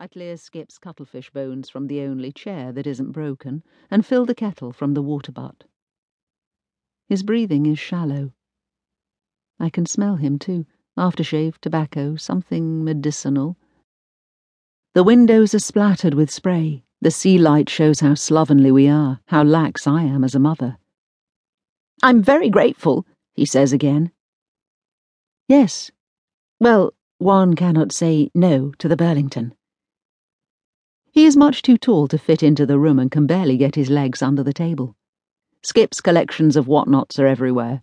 I clear Skip's cuttlefish bones from the only chair that isn't broken and fill the kettle from the water butt. His breathing is shallow. I can smell him too aftershave, tobacco, something medicinal. The windows are splattered with spray. The sea light shows how slovenly we are, how lax I am as a mother. I'm very grateful, he says again. Yes. Well, one cannot say no to the Burlington. He is much too tall to fit into the room and can barely get his legs under the table. Skip's collections of whatnots are everywhere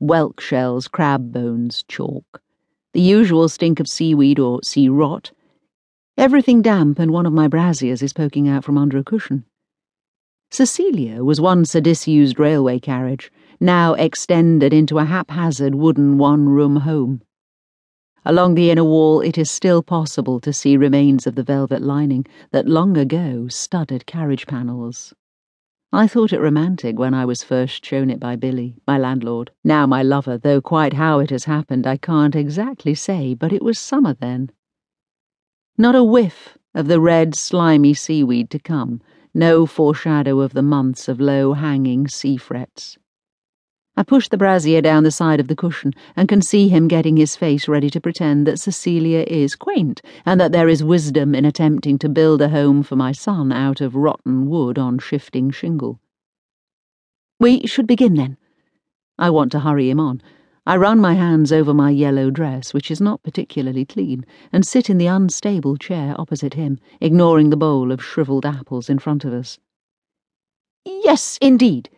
whelk shells, crab bones, chalk the usual stink of seaweed or sea rot. Everything damp, and one of my braziers is poking out from under a cushion. Cecilia was once a disused railway carriage, now extended into a haphazard wooden one room home. Along the inner wall, it is still possible to see remains of the velvet lining that long ago studded carriage panels. I thought it romantic when I was first shown it by Billy, my landlord, now my lover, though quite how it has happened I can't exactly say, but it was summer then. Not a whiff of the red, slimy seaweed to come, no foreshadow of the months of low hanging sea frets. I push the brassiere down the side of the cushion and can see him getting his face ready to pretend that Cecilia is quaint and that there is wisdom in attempting to build a home for my son out of rotten wood on shifting shingle. We should begin then. I want to hurry him on. I run my hands over my yellow dress, which is not particularly clean, and sit in the unstable chair opposite him, ignoring the bowl of shrivelled apples in front of us. Yes, indeed.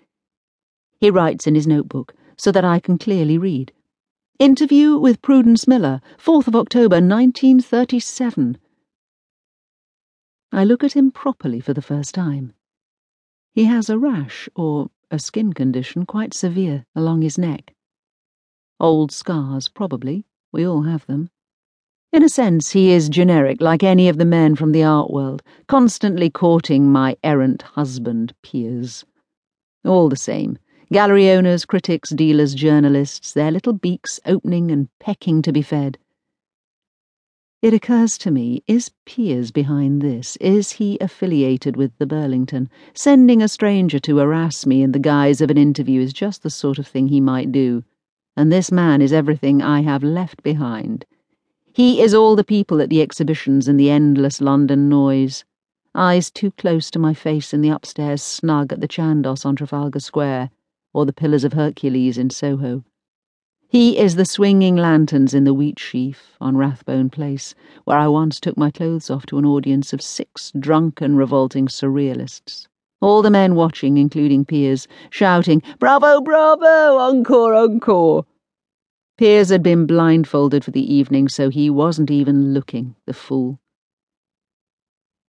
He writes in his notebook so that I can clearly read. Interview with Prudence Miller, 4th of October 1937. I look at him properly for the first time. He has a rash, or a skin condition quite severe, along his neck. Old scars, probably. We all have them. In a sense, he is generic, like any of the men from the art world, constantly courting my errant husband, Piers. All the same, Gallery owners, critics, dealers, journalists, their little beaks opening and pecking to be fed. It occurs to me, is Piers behind this? Is he affiliated with the Burlington? Sending a stranger to harass me in the guise of an interview is just the sort of thing he might do. And this man is everything I have left behind. He is all the people at the exhibitions and the endless London noise. Eyes too close to my face in the upstairs snug at the Chandos on Trafalgar Square or the Pillars of Hercules in Soho. He is the swinging lanterns in the Wheatsheaf on Rathbone Place, where I once took my clothes off to an audience of six drunken, revolting surrealists. All the men watching, including Piers, shouting, Bravo, bravo, encore, encore. Piers had been blindfolded for the evening, so he wasn't even looking, the fool.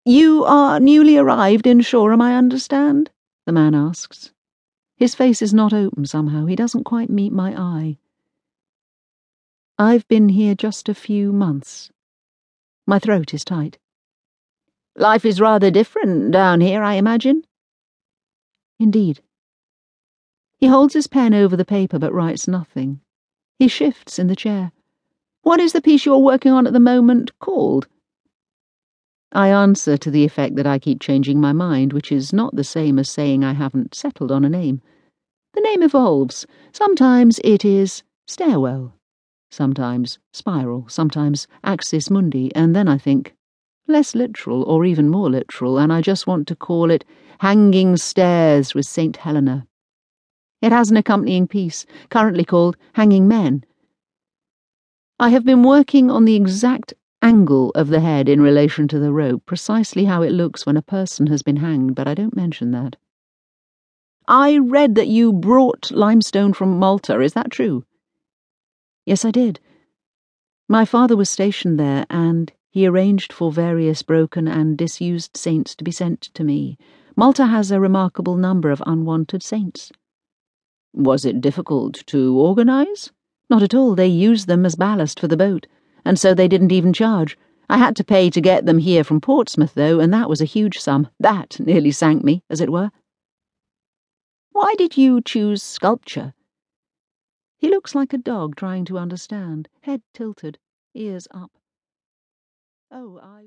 You are newly arrived in Shoreham, I understand? the man asks. His face is not open somehow. He doesn't quite meet my eye. I've been here just a few months. My throat is tight. Life is rather different down here, I imagine. Indeed. He holds his pen over the paper but writes nothing. He shifts in the chair. What is the piece you're working on at the moment called? I answer to the effect that I keep changing my mind, which is not the same as saying I haven't settled on a name. The name evolves. Sometimes it is stairwell, sometimes spiral, sometimes axis mundi, and then I think less literal or even more literal, and I just want to call it Hanging Stairs with St. Helena. It has an accompanying piece, currently called Hanging Men. I have been working on the exact angle of the head in relation to the rope, precisely how it looks when a person has been hanged, but I don't mention that. I read that you brought limestone from Malta, is that true? Yes, I did. My father was stationed there, and he arranged for various broken and disused saints to be sent to me. Malta has a remarkable number of unwanted saints. Was it difficult to organize? Not at all. They used them as ballast for the boat and so they didn't even charge. I had to pay to get them here from Portsmouth, though, and that was a huge sum. That nearly sank me, as it were. Why did you choose sculpture? He looks like a dog trying to understand, head tilted, ears up. Oh, I.